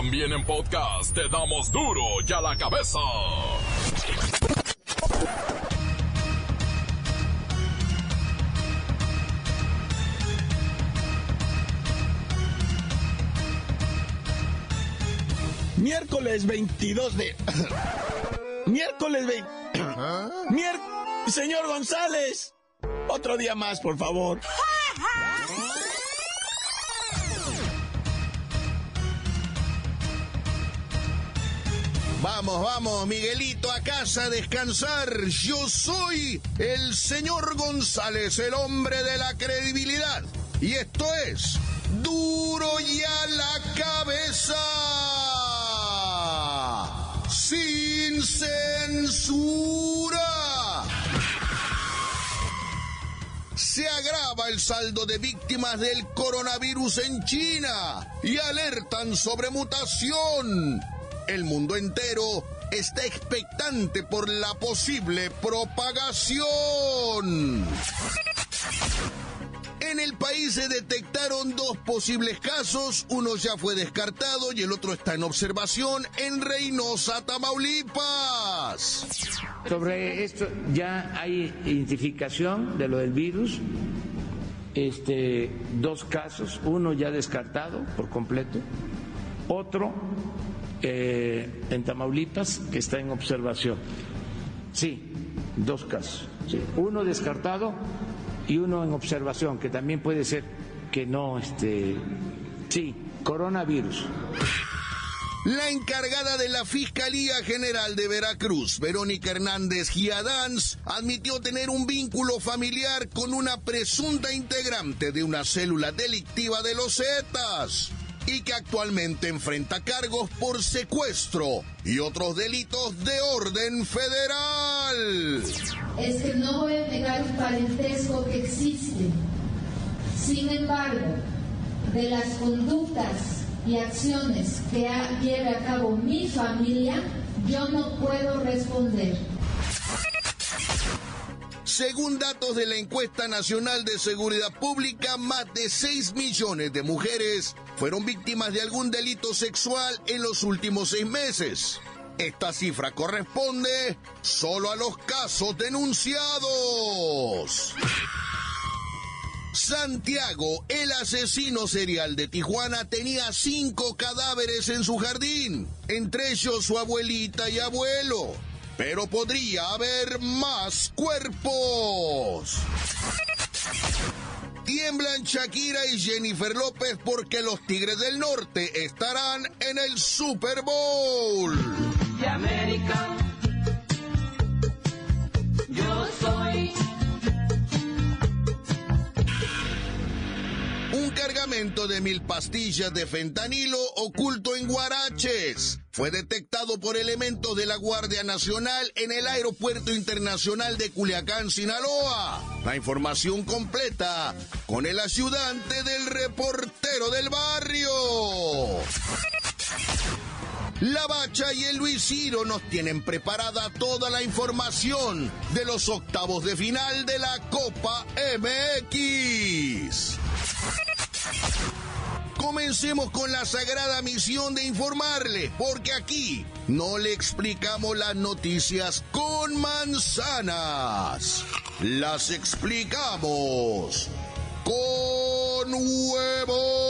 También en podcast te damos duro y a la cabeza. Miércoles 22 de... Miércoles 20... Mier... Señor González. Otro día más, por favor. Vamos, vamos, Miguelito, a casa a descansar. Yo soy el señor González, el hombre de la credibilidad. Y esto es duro y a la cabeza. Sin censura. Se agrava el saldo de víctimas del coronavirus en China y alertan sobre mutación. El mundo entero está expectante por la posible propagación. En el país se detectaron dos posibles casos, uno ya fue descartado y el otro está en observación en Reynosa, Tamaulipas. Sobre esto ya hay identificación de lo del virus, este, dos casos, uno ya descartado por completo, otro eh, en Tamaulipas que está en observación. Sí, dos casos. Uno descartado y uno en observación, que también puede ser que no, este, sí, coronavirus. La encargada de la Fiscalía General de Veracruz, Verónica Hernández Giadanz, admitió tener un vínculo familiar con una presunta integrante de una célula delictiva de los Zetas y que actualmente enfrenta cargos por secuestro y otros delitos de orden federal. Es que no voy a negar un parentesco que existe. Sin embargo, de las conductas y acciones que lleve a cabo mi familia, yo no puedo responder. Según datos de la encuesta nacional de seguridad pública, más de 6 millones de mujeres fueron víctimas de algún delito sexual en los últimos seis meses. Esta cifra corresponde solo a los casos denunciados. Santiago, el asesino serial de Tijuana, tenía cinco cadáveres en su jardín, entre ellos su abuelita y abuelo pero podría haber más cuerpos. Tiemblan Shakira y Jennifer López porque los Tigres del Norte estarán en el Super Bowl. Un cargamento de mil pastillas de fentanilo oculto en Guaraches fue detectado por elementos de la Guardia Nacional en el Aeropuerto Internacional de Culiacán, Sinaloa. La información completa con el ayudante del reportero del barrio. La Bacha y el Luis Ciro nos tienen preparada toda la información de los octavos de final de la Copa MX. Comencemos con la sagrada misión de informarle, porque aquí no le explicamos las noticias con manzanas, las explicamos con huevos.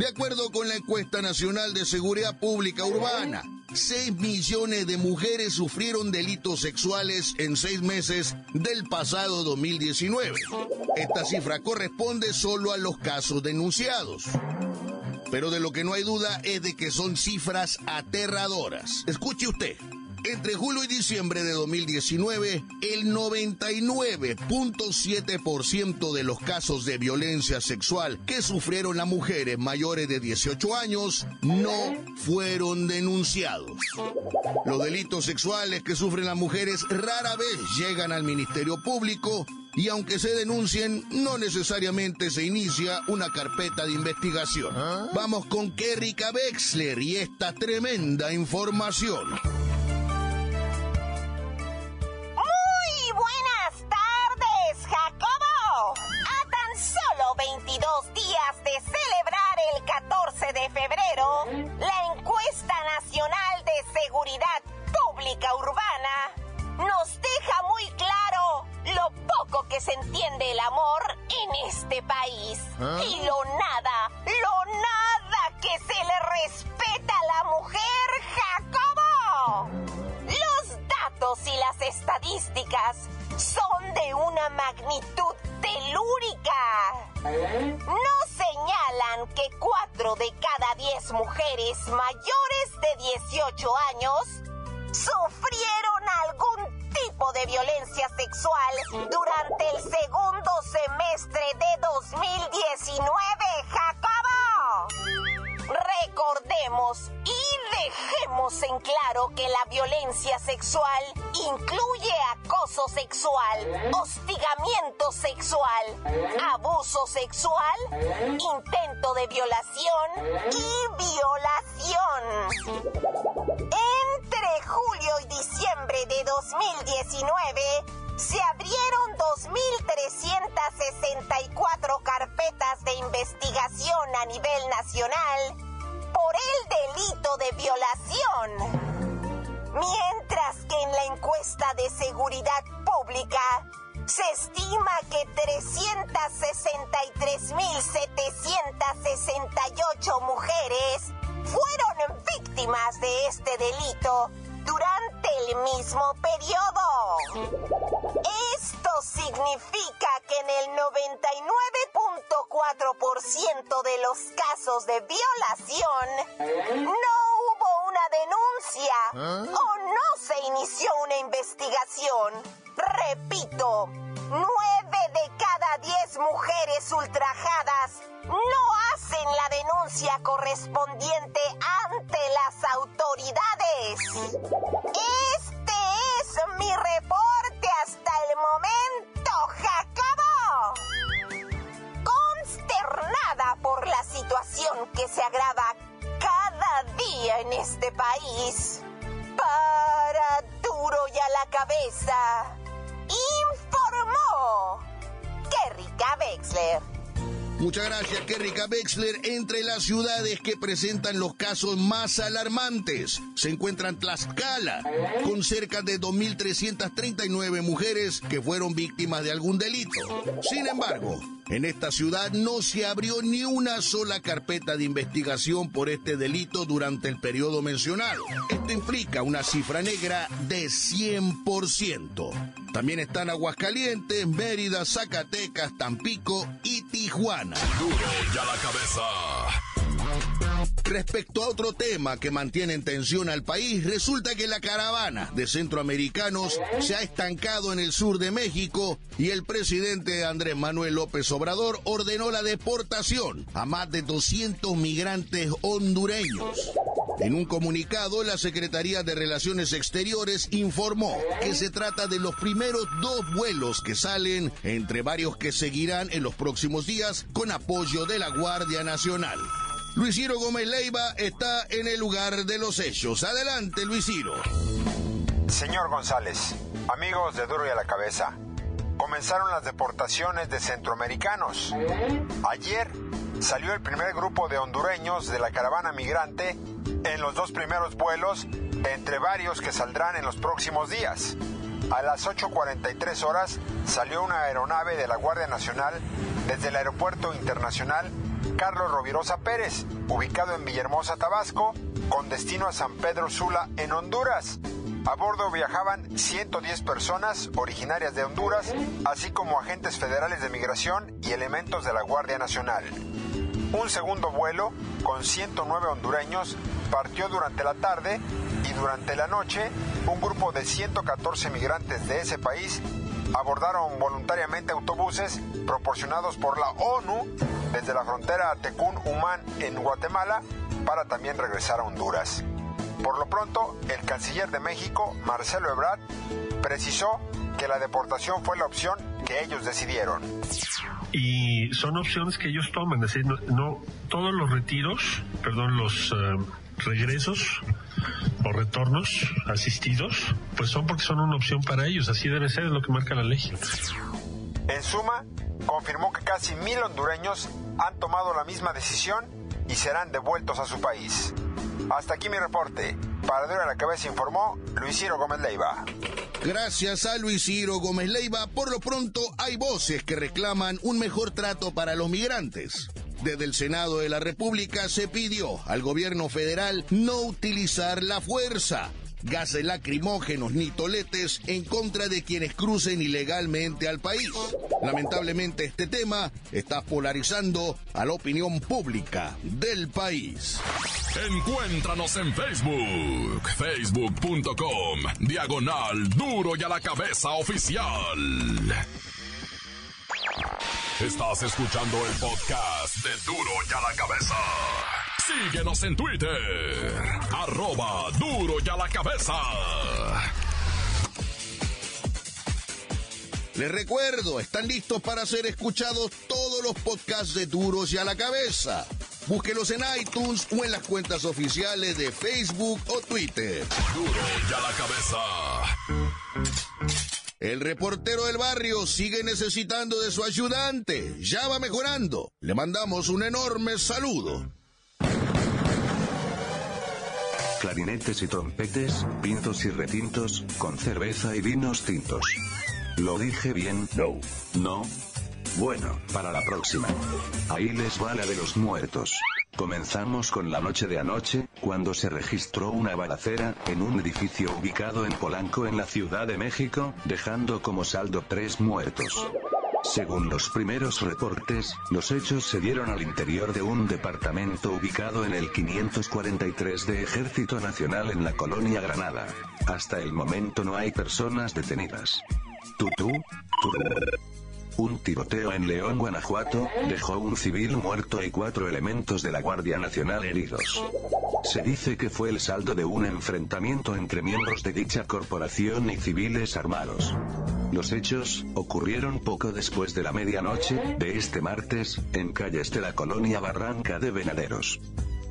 De acuerdo con la encuesta nacional de seguridad pública urbana, 6 millones de mujeres sufrieron delitos sexuales en seis meses del pasado 2019. Esta cifra corresponde solo a los casos denunciados. Pero de lo que no hay duda es de que son cifras aterradoras. Escuche usted. Entre julio y diciembre de 2019, el 99.7% de los casos de violencia sexual que sufrieron las mujeres mayores de 18 años no fueron denunciados. Los delitos sexuales que sufren las mujeres rara vez llegan al Ministerio Público y aunque se denuncien, no necesariamente se inicia una carpeta de investigación. Vamos con Kerrika Wexler y esta tremenda información. Febrero, la encuesta nacional de seguridad pública urbana nos deja muy claro lo poco que se entiende el amor en este país. Y lo nada, lo nada que se le respeta a la mujer, Jacobo. Los datos y las estadísticas son de una magnitud telúrica. Nos señalan que 4 de cada 10 mujeres mayores de 18 años sufrieron algún tipo de violencia sexual durante el segundo semestre de 2019, Jacobo. Recordemos y dejemos en claro que la violencia sexual incluye acoso sexual, hostigamiento sexual, abuso sexual, intento de violación y violación. Entre julio y diciembre de 2019 se abrieron 2.364 carpetas de investigación a nivel nacional por el delito de violación. Mientras que en la encuesta de seguridad pública se estima que 363.768 mujeres fueron víctimas de este delito durante el mismo periodo. Esto significa que en el 99.4% de los casos de violación no hubo una denuncia o no se inició una investigación. Repito, 9 de cada 10 mujeres ultrajadas no hacen la denuncia correspondiente ante las autoridades. Este es mi reporte hasta el momento, Jacobo. Consternada por la situación que se agrava cada día en este país. Para duro y a la cabeza, informó Kerrika Wexler. Muchas gracias, Kerrika Wexler. Entre las ciudades que presentan los casos más alarmantes se encuentran Tlaxcala, con cerca de 2.339 mujeres que fueron víctimas de algún delito. Sin embargo, en esta ciudad no se abrió ni una sola carpeta de investigación por este delito durante el periodo mencionado. Esto implica una cifra negra de 100%. También están Aguascalientes, Mérida, Zacatecas, Tampico y Tijuana. Duro ya la cabeza. Respecto a otro tema que mantiene en tensión al país, resulta que la caravana de centroamericanos se ha estancado en el sur de México y el presidente Andrés Manuel López Obrador ordenó la deportación a más de 200 migrantes hondureños. En un comunicado, la Secretaría de Relaciones Exteriores informó que se trata de los primeros dos vuelos que salen, entre varios que seguirán en los próximos días, con apoyo de la Guardia Nacional. Luis Ciro Gómez Leiva está en el lugar de los hechos. Adelante, Luis Ciro. Señor González, amigos de Duro y a la Cabeza, comenzaron las deportaciones de centroamericanos. Ayer salió el primer grupo de hondureños de la caravana migrante en los dos primeros vuelos, entre varios que saldrán en los próximos días. A las 8.43 horas salió una aeronave de la Guardia Nacional desde el Aeropuerto Internacional Carlos Rovirosa Pérez, ubicado en Villahermosa, Tabasco, con destino a San Pedro Sula, en Honduras. A bordo viajaban 110 personas originarias de Honduras, así como agentes federales de migración y elementos de la Guardia Nacional. Un segundo vuelo con 109 hondureños partió durante la tarde y durante la noche un grupo de 114 migrantes de ese país abordaron voluntariamente autobuses proporcionados por la ONU desde la frontera Tecún-Humán en Guatemala para también regresar a Honduras. Por lo pronto, el canciller de México, Marcelo Ebrard, precisó que la deportación fue la opción que ellos decidieron. Y son opciones que ellos toman, es decir, no, todos los retiros, perdón, los eh, regresos o retornos asistidos, pues son porque son una opción para ellos, así debe ser, es lo que marca la ley. En suma, confirmó que casi mil hondureños han tomado la misma decisión y serán devueltos a su país. Hasta aquí mi reporte. Para Dura la Cabeza informó Luis Ciro Gómez Leiva. Gracias a Luis Ciro Gómez Leiva, por lo pronto hay voces que reclaman un mejor trato para los migrantes. Desde el Senado de la República se pidió al gobierno federal no utilizar la fuerza gases lacrimógenos ni toletes en contra de quienes crucen ilegalmente al país. Lamentablemente este tema está polarizando a la opinión pública del país. Encuéntranos en Facebook, facebook.com, diagonal duro y a la cabeza oficial. Estás escuchando el podcast de duro y a la cabeza. Síguenos en Twitter. Arroba duro y a la cabeza. Les recuerdo, están listos para ser escuchados todos los podcasts de Duros y a la cabeza. Búsquelos en iTunes o en las cuentas oficiales de Facebook o Twitter. Duro y a la cabeza. El reportero del barrio sigue necesitando de su ayudante. Ya va mejorando. Le mandamos un enorme saludo. clarinetes y trompetes, pintos y retintos, con cerveza y vinos tintos. ¿Lo dije bien? No. ¿No? Bueno, para la próxima. Ahí les va la de los muertos. Comenzamos con la noche de anoche, cuando se registró una balacera en un edificio ubicado en Polanco en la Ciudad de México, dejando como saldo tres muertos. Según los primeros reportes, los hechos se dieron al interior de un departamento ubicado en el 543 de Ejército Nacional en la colonia Granada. Hasta el momento no hay personas detenidas. Tutú, Un tiroteo en León, Guanajuato, dejó un civil muerto y cuatro elementos de la Guardia Nacional heridos. Se dice que fue el saldo de un enfrentamiento entre miembros de dicha corporación y civiles armados. Los hechos ocurrieron poco después de la medianoche de este martes, en calles de la colonia Barranca de Venaderos.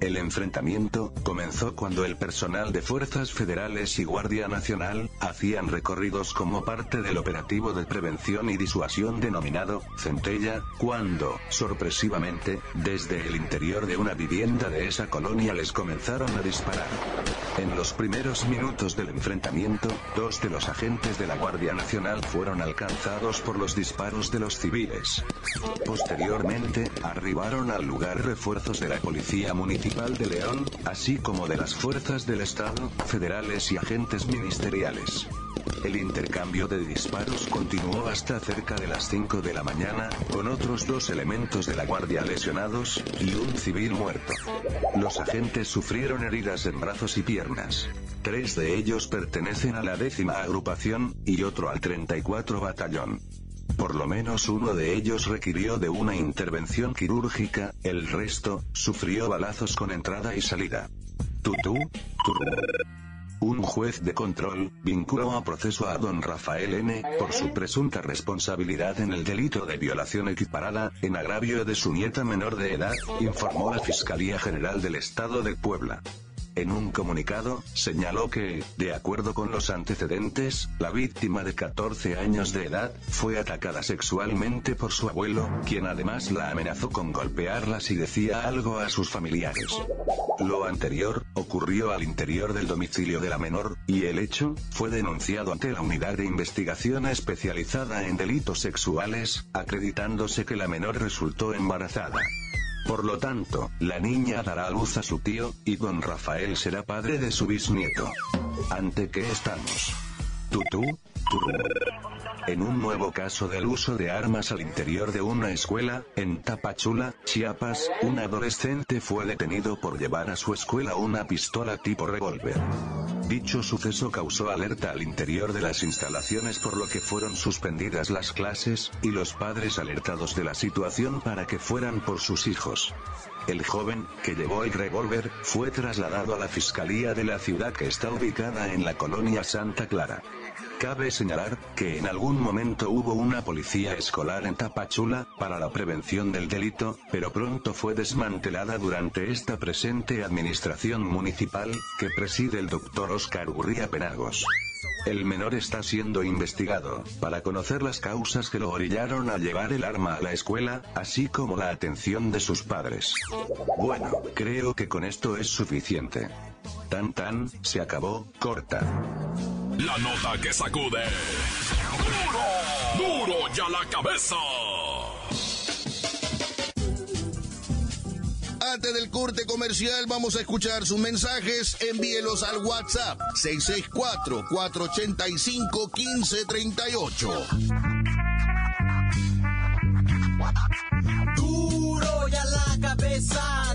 El enfrentamiento comenzó cuando el personal de fuerzas federales y Guardia Nacional hacían recorridos como parte del operativo de prevención y disuasión denominado Centella, cuando, sorpresivamente, desde el interior de una vivienda de esa colonia les comenzaron a disparar. En los primeros minutos del enfrentamiento, dos de los agentes de la Guardia Nacional fueron alcanzados por los disparos de los civiles. Posteriormente, arribaron al lugar refuerzos de la Policía Municipal de León, así como de las fuerzas del Estado, federales y agentes ministeriales. El intercambio de disparos continuó hasta cerca de las 5 de la mañana, con otros dos elementos de la guardia lesionados, y un civil muerto. Los agentes sufrieron heridas en brazos y piernas. Tres de ellos pertenecen a la décima agrupación, y otro al 34 batallón. Por lo menos uno de ellos requirió de una intervención quirúrgica, el resto, sufrió balazos con entrada y salida. Tutú, Un juez de control vinculó a proceso a don Rafael N. por su presunta responsabilidad en el delito de violación equiparada, en agravio de su nieta menor de edad, informó la Fiscalía General del Estado de Puebla. En un comunicado, señaló que, de acuerdo con los antecedentes, la víctima de 14 años de edad, fue atacada sexualmente por su abuelo, quien además la amenazó con golpearla si decía algo a sus familiares. Lo anterior, ocurrió al interior del domicilio de la menor, y el hecho, fue denunciado ante la unidad de investigación especializada en delitos sexuales, acreditándose que la menor resultó embarazada. Por lo tanto, la niña dará a luz a su tío, y don Rafael será padre de su bisnieto. ¿Ante qué estamos? ¿Tutú? En un nuevo caso del uso de armas al interior de una escuela, en Tapachula, Chiapas, un adolescente fue detenido por llevar a su escuela una pistola tipo revólver. Dicho suceso causó alerta al interior de las instalaciones por lo que fueron suspendidas las clases, y los padres alertados de la situación para que fueran por sus hijos. El joven, que llevó el revólver, fue trasladado a la Fiscalía de la ciudad que está ubicada en la colonia Santa Clara. Cabe señalar, que en algún momento hubo una policía escolar en Tapachula, para la prevención del delito, pero pronto fue desmantelada durante esta presente administración municipal, que preside el doctor Oscar Urría Penagos. El menor está siendo investigado, para conocer las causas que lo orillaron a llevar el arma a la escuela, así como la atención de sus padres. Bueno, creo que con esto es suficiente. Tan tan, se acabó, corta. La nota que sacude. ¡Duro! ¡Duro ya la cabeza! Antes del corte comercial vamos a escuchar sus mensajes. Envíelos al WhatsApp 664-485-1538. Duro ya la cabeza,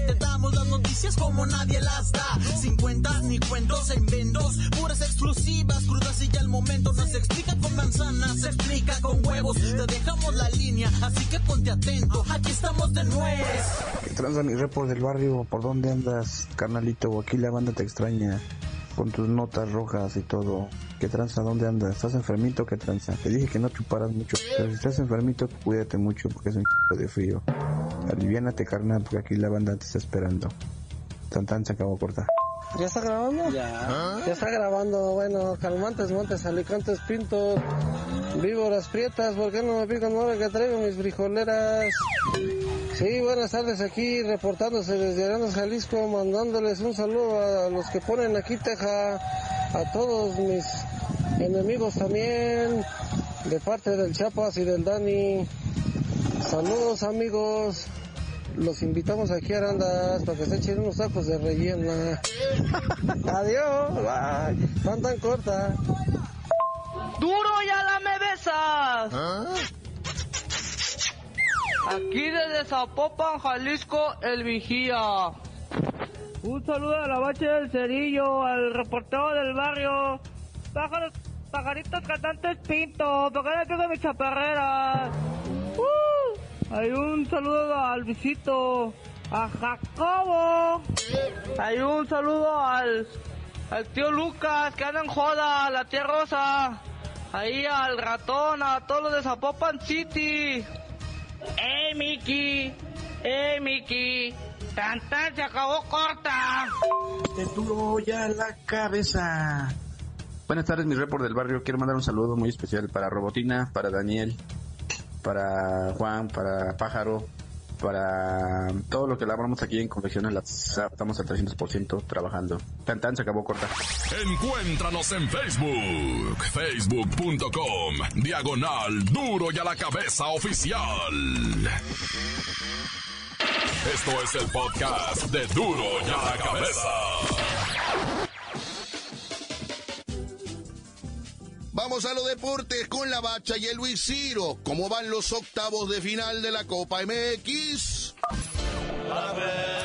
noticias como nadie las da. Sin cuentas ni cuentos en vendos, puras exclusivas, crudas y ya el momento. No se explica con manzanas, se explica con huevos. Te dejamos la línea, así que ponte atento. Aquí estamos de nuez. Transa mi report del barrio, ¿por dónde andas, carnalito? Aquí la banda te extraña con tus notas rojas y todo. ¿Qué tranza? ¿Dónde andas? ¿Estás enfermito qué tranza? Te dije que no chuparas mucho, pero si estás enfermito, cuídate mucho porque es un chico de frío. Aliviánate, carnal, porque aquí la banda te está esperando. Tan tan se acabó corta. ¿Ya está grabando? Ya. Ya está grabando. Bueno, calmantes, montes, alicantes, pintos, víboras prietas. ¿Por qué no me pican ahora que traigo mis frijoleras? Sí, buenas tardes aquí, reportándose desde Aranas, Jalisco, mandándoles un saludo a los que ponen aquí Teja, a todos mis enemigos también, de parte del Chapas y del Dani. Saludos amigos, los invitamos aquí a Arandas para que se echen unos tacos de rellena. Adiós, bye. Tan tan corta. ¡Duro ya la me besas! Aquí desde Zapopan, Jalisco, el vigía. Un saludo a la bache del cerillo, al reportero del barrio. Pájaros, pajaritos cantantes pinto, porque no tengo mis chaparreras. Uh, hay un saludo al visito, a Jacobo. Hay un saludo al, al tío Lucas, que anda en joda, a la tía Rosa. Ahí al ratón, a todos los de Zapopan City. ¡Eh, Miki! ¡Eh, Miki! ¡Tan, tan, se acabó corta! Te duro ya la cabeza. Buenas tardes, mi report del barrio. Quiero mandar un saludo muy especial para Robotina, para Daniel, para Juan, para Pájaro, para todo lo que labramos aquí en Confecciones. Estamos al 300% trabajando. Tan se acabó corta. Encuéntranos en Facebook, facebook.com, diagonal duro y a la cabeza oficial. Esto es el podcast de duro y a la cabeza. Vamos a los deportes con la Bacha y el Luis Ciro. ¿Cómo van los octavos de final de la Copa MX? ¡La bacha!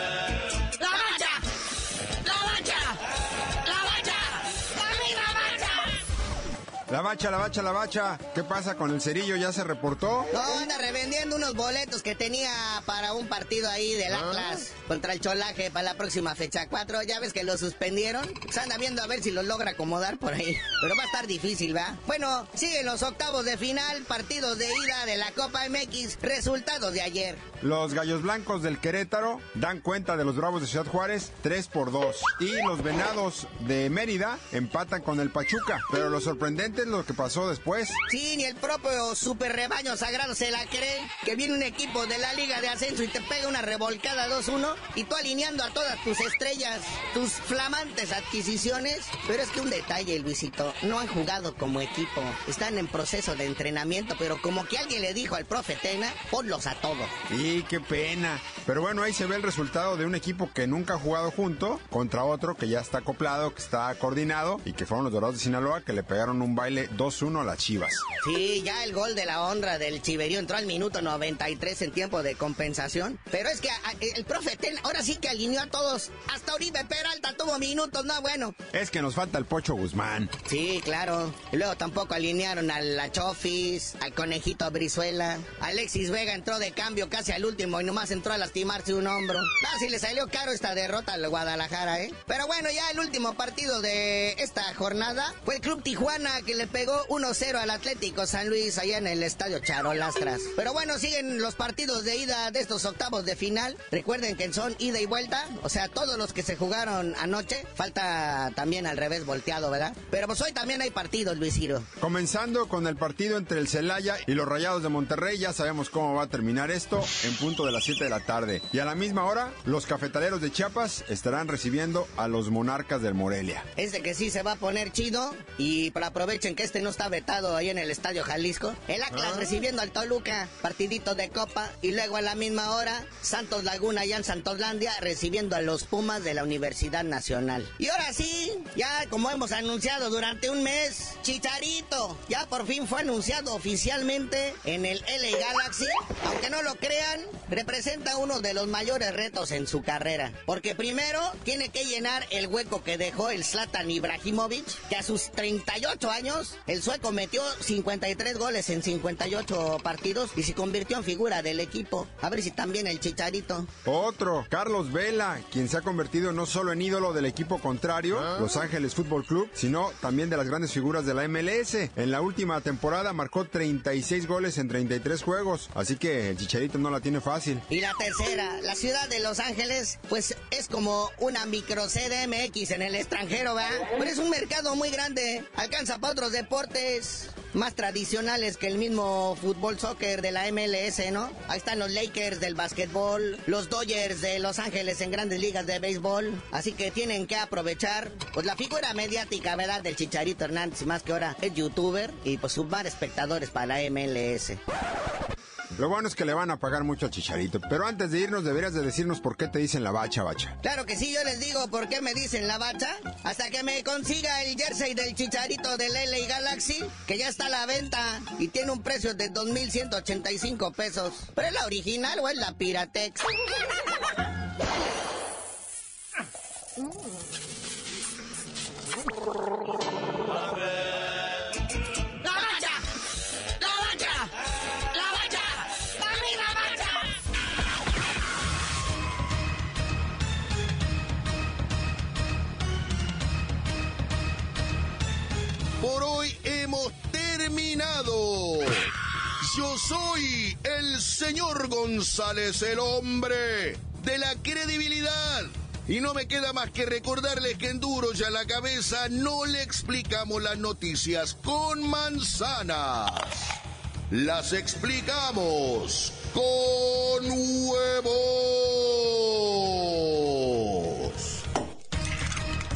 La bacha, la bacha, la bacha. ¿Qué pasa con el cerillo? ¿Ya se reportó? No, anda revendiendo unos boletos que tenía para un partido ahí del Atlas contra el Cholaje para la próxima fecha 4. Ya ves que lo suspendieron. Se anda viendo a ver si los logra acomodar por ahí. Pero va a estar difícil, ¿va? Bueno, siguen los octavos de final, partidos de ida de la Copa MX, resultados de ayer. Los Gallos Blancos del Querétaro dan cuenta de los Bravos de Ciudad Juárez 3 por 2. Y los Venados de Mérida empatan con el Pachuca. Pero lo sorprendente lo que pasó después. Sí, ni el propio super rebaño sagrado se la cree. Que viene un equipo de la Liga de Ascenso y te pega una revolcada 2-1 y tú alineando a todas tus estrellas, tus flamantes adquisiciones. Pero es que un detalle, Luisito, no han jugado como equipo. Están en proceso de entrenamiento, pero como que alguien le dijo al profe Tena, ponlos a todos. Y qué pena. Pero bueno, ahí se ve el resultado de un equipo que nunca ha jugado junto contra otro que ya está acoplado, que está coordinado y que fueron los Dorados de Sinaloa que le pegaron un baile baile 2-1 a las Chivas. Sí, ya el gol de la honra del Chiverío entró al minuto 93 en tiempo de compensación. Pero es que el profe Ten ahora sí que alineó a todos. Hasta Uribe Peralta tuvo minutos, no bueno. Es que nos falta el Pocho Guzmán. Sí, claro. Y luego tampoco alinearon a la Chofis, al Conejito Brizuela. Alexis Vega entró de cambio casi al último y nomás entró a lastimarse un hombro. Ah, sí le salió caro esta derrota al Guadalajara, ¿eh? Pero bueno, ya el último partido de esta jornada fue el Club Tijuana que le pegó 1-0 al Atlético San Luis allá en el Estadio Charolastras. Pero bueno, siguen los partidos de ida de estos octavos de final. Recuerden que son ida y vuelta, o sea, todos los que se jugaron anoche. Falta también al revés volteado, ¿verdad? Pero pues hoy también hay partidos, Luis Ciro. Comenzando con el partido entre el Celaya y los Rayados de Monterrey, ya sabemos cómo va a terminar esto en punto de las 7 de la tarde. Y a la misma hora, los cafetaleros de Chiapas estarán recibiendo a los monarcas del Morelia. Es de que sí se va a poner chido y para que este no está vetado ahí en el Estadio Jalisco. El Atlas ah. recibiendo al Toluca, partidito de Copa y luego a la misma hora, Santos Laguna allá en Santoslandia recibiendo a los Pumas de la Universidad Nacional. Y ahora sí, ya como hemos anunciado durante un mes, Chicharito ya por fin fue anunciado oficialmente en el LA Galaxy. Aunque no lo crean, representa uno de los mayores retos en su carrera. Porque primero tiene que llenar el hueco que dejó el Zlatan Ibrahimovic, que a sus 38 años el sueco metió 53 goles en 58 partidos y se convirtió en figura del equipo. A ver si también el Chicharito. Otro, Carlos Vela, quien se ha convertido no solo en ídolo del equipo contrario, ah. Los Ángeles Fútbol Club, sino también de las grandes figuras de la MLS. En la última temporada marcó 36 goles en 33 juegos, así que el Chicharito no la tiene fácil. Y la tercera, la ciudad de Los Ángeles, pues es como una micro CDMX en el extranjero, ¿verdad? Pero es un mercado muy grande, alcanza para otros deportes más tradicionales que el mismo fútbol soccer de la MLS, ¿no? Ahí están los Lakers del básquetbol, los Dodgers de Los Ángeles en grandes ligas de béisbol, así que tienen que aprovechar pues la figura mediática, ¿verdad? Del Chicharito Hernández, más que ahora es youtuber y pues sumar espectadores para la MLS. Lo bueno es que le van a pagar mucho al Chicharito. Pero antes de irnos deberías de decirnos por qué te dicen la bacha, bacha. Claro que sí, yo les digo por qué me dicen la bacha. Hasta que me consiga el jersey del Chicharito del LA Galaxy, que ya está a la venta y tiene un precio de 2.185 pesos. ¿Pero es la original o es la Piratex? Yo soy el señor González, el hombre de la credibilidad. Y no me queda más que recordarles que en Duro y a la cabeza no le explicamos las noticias con manzanas. Las explicamos con huevos.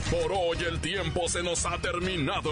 Por hoy el tiempo se nos ha terminado.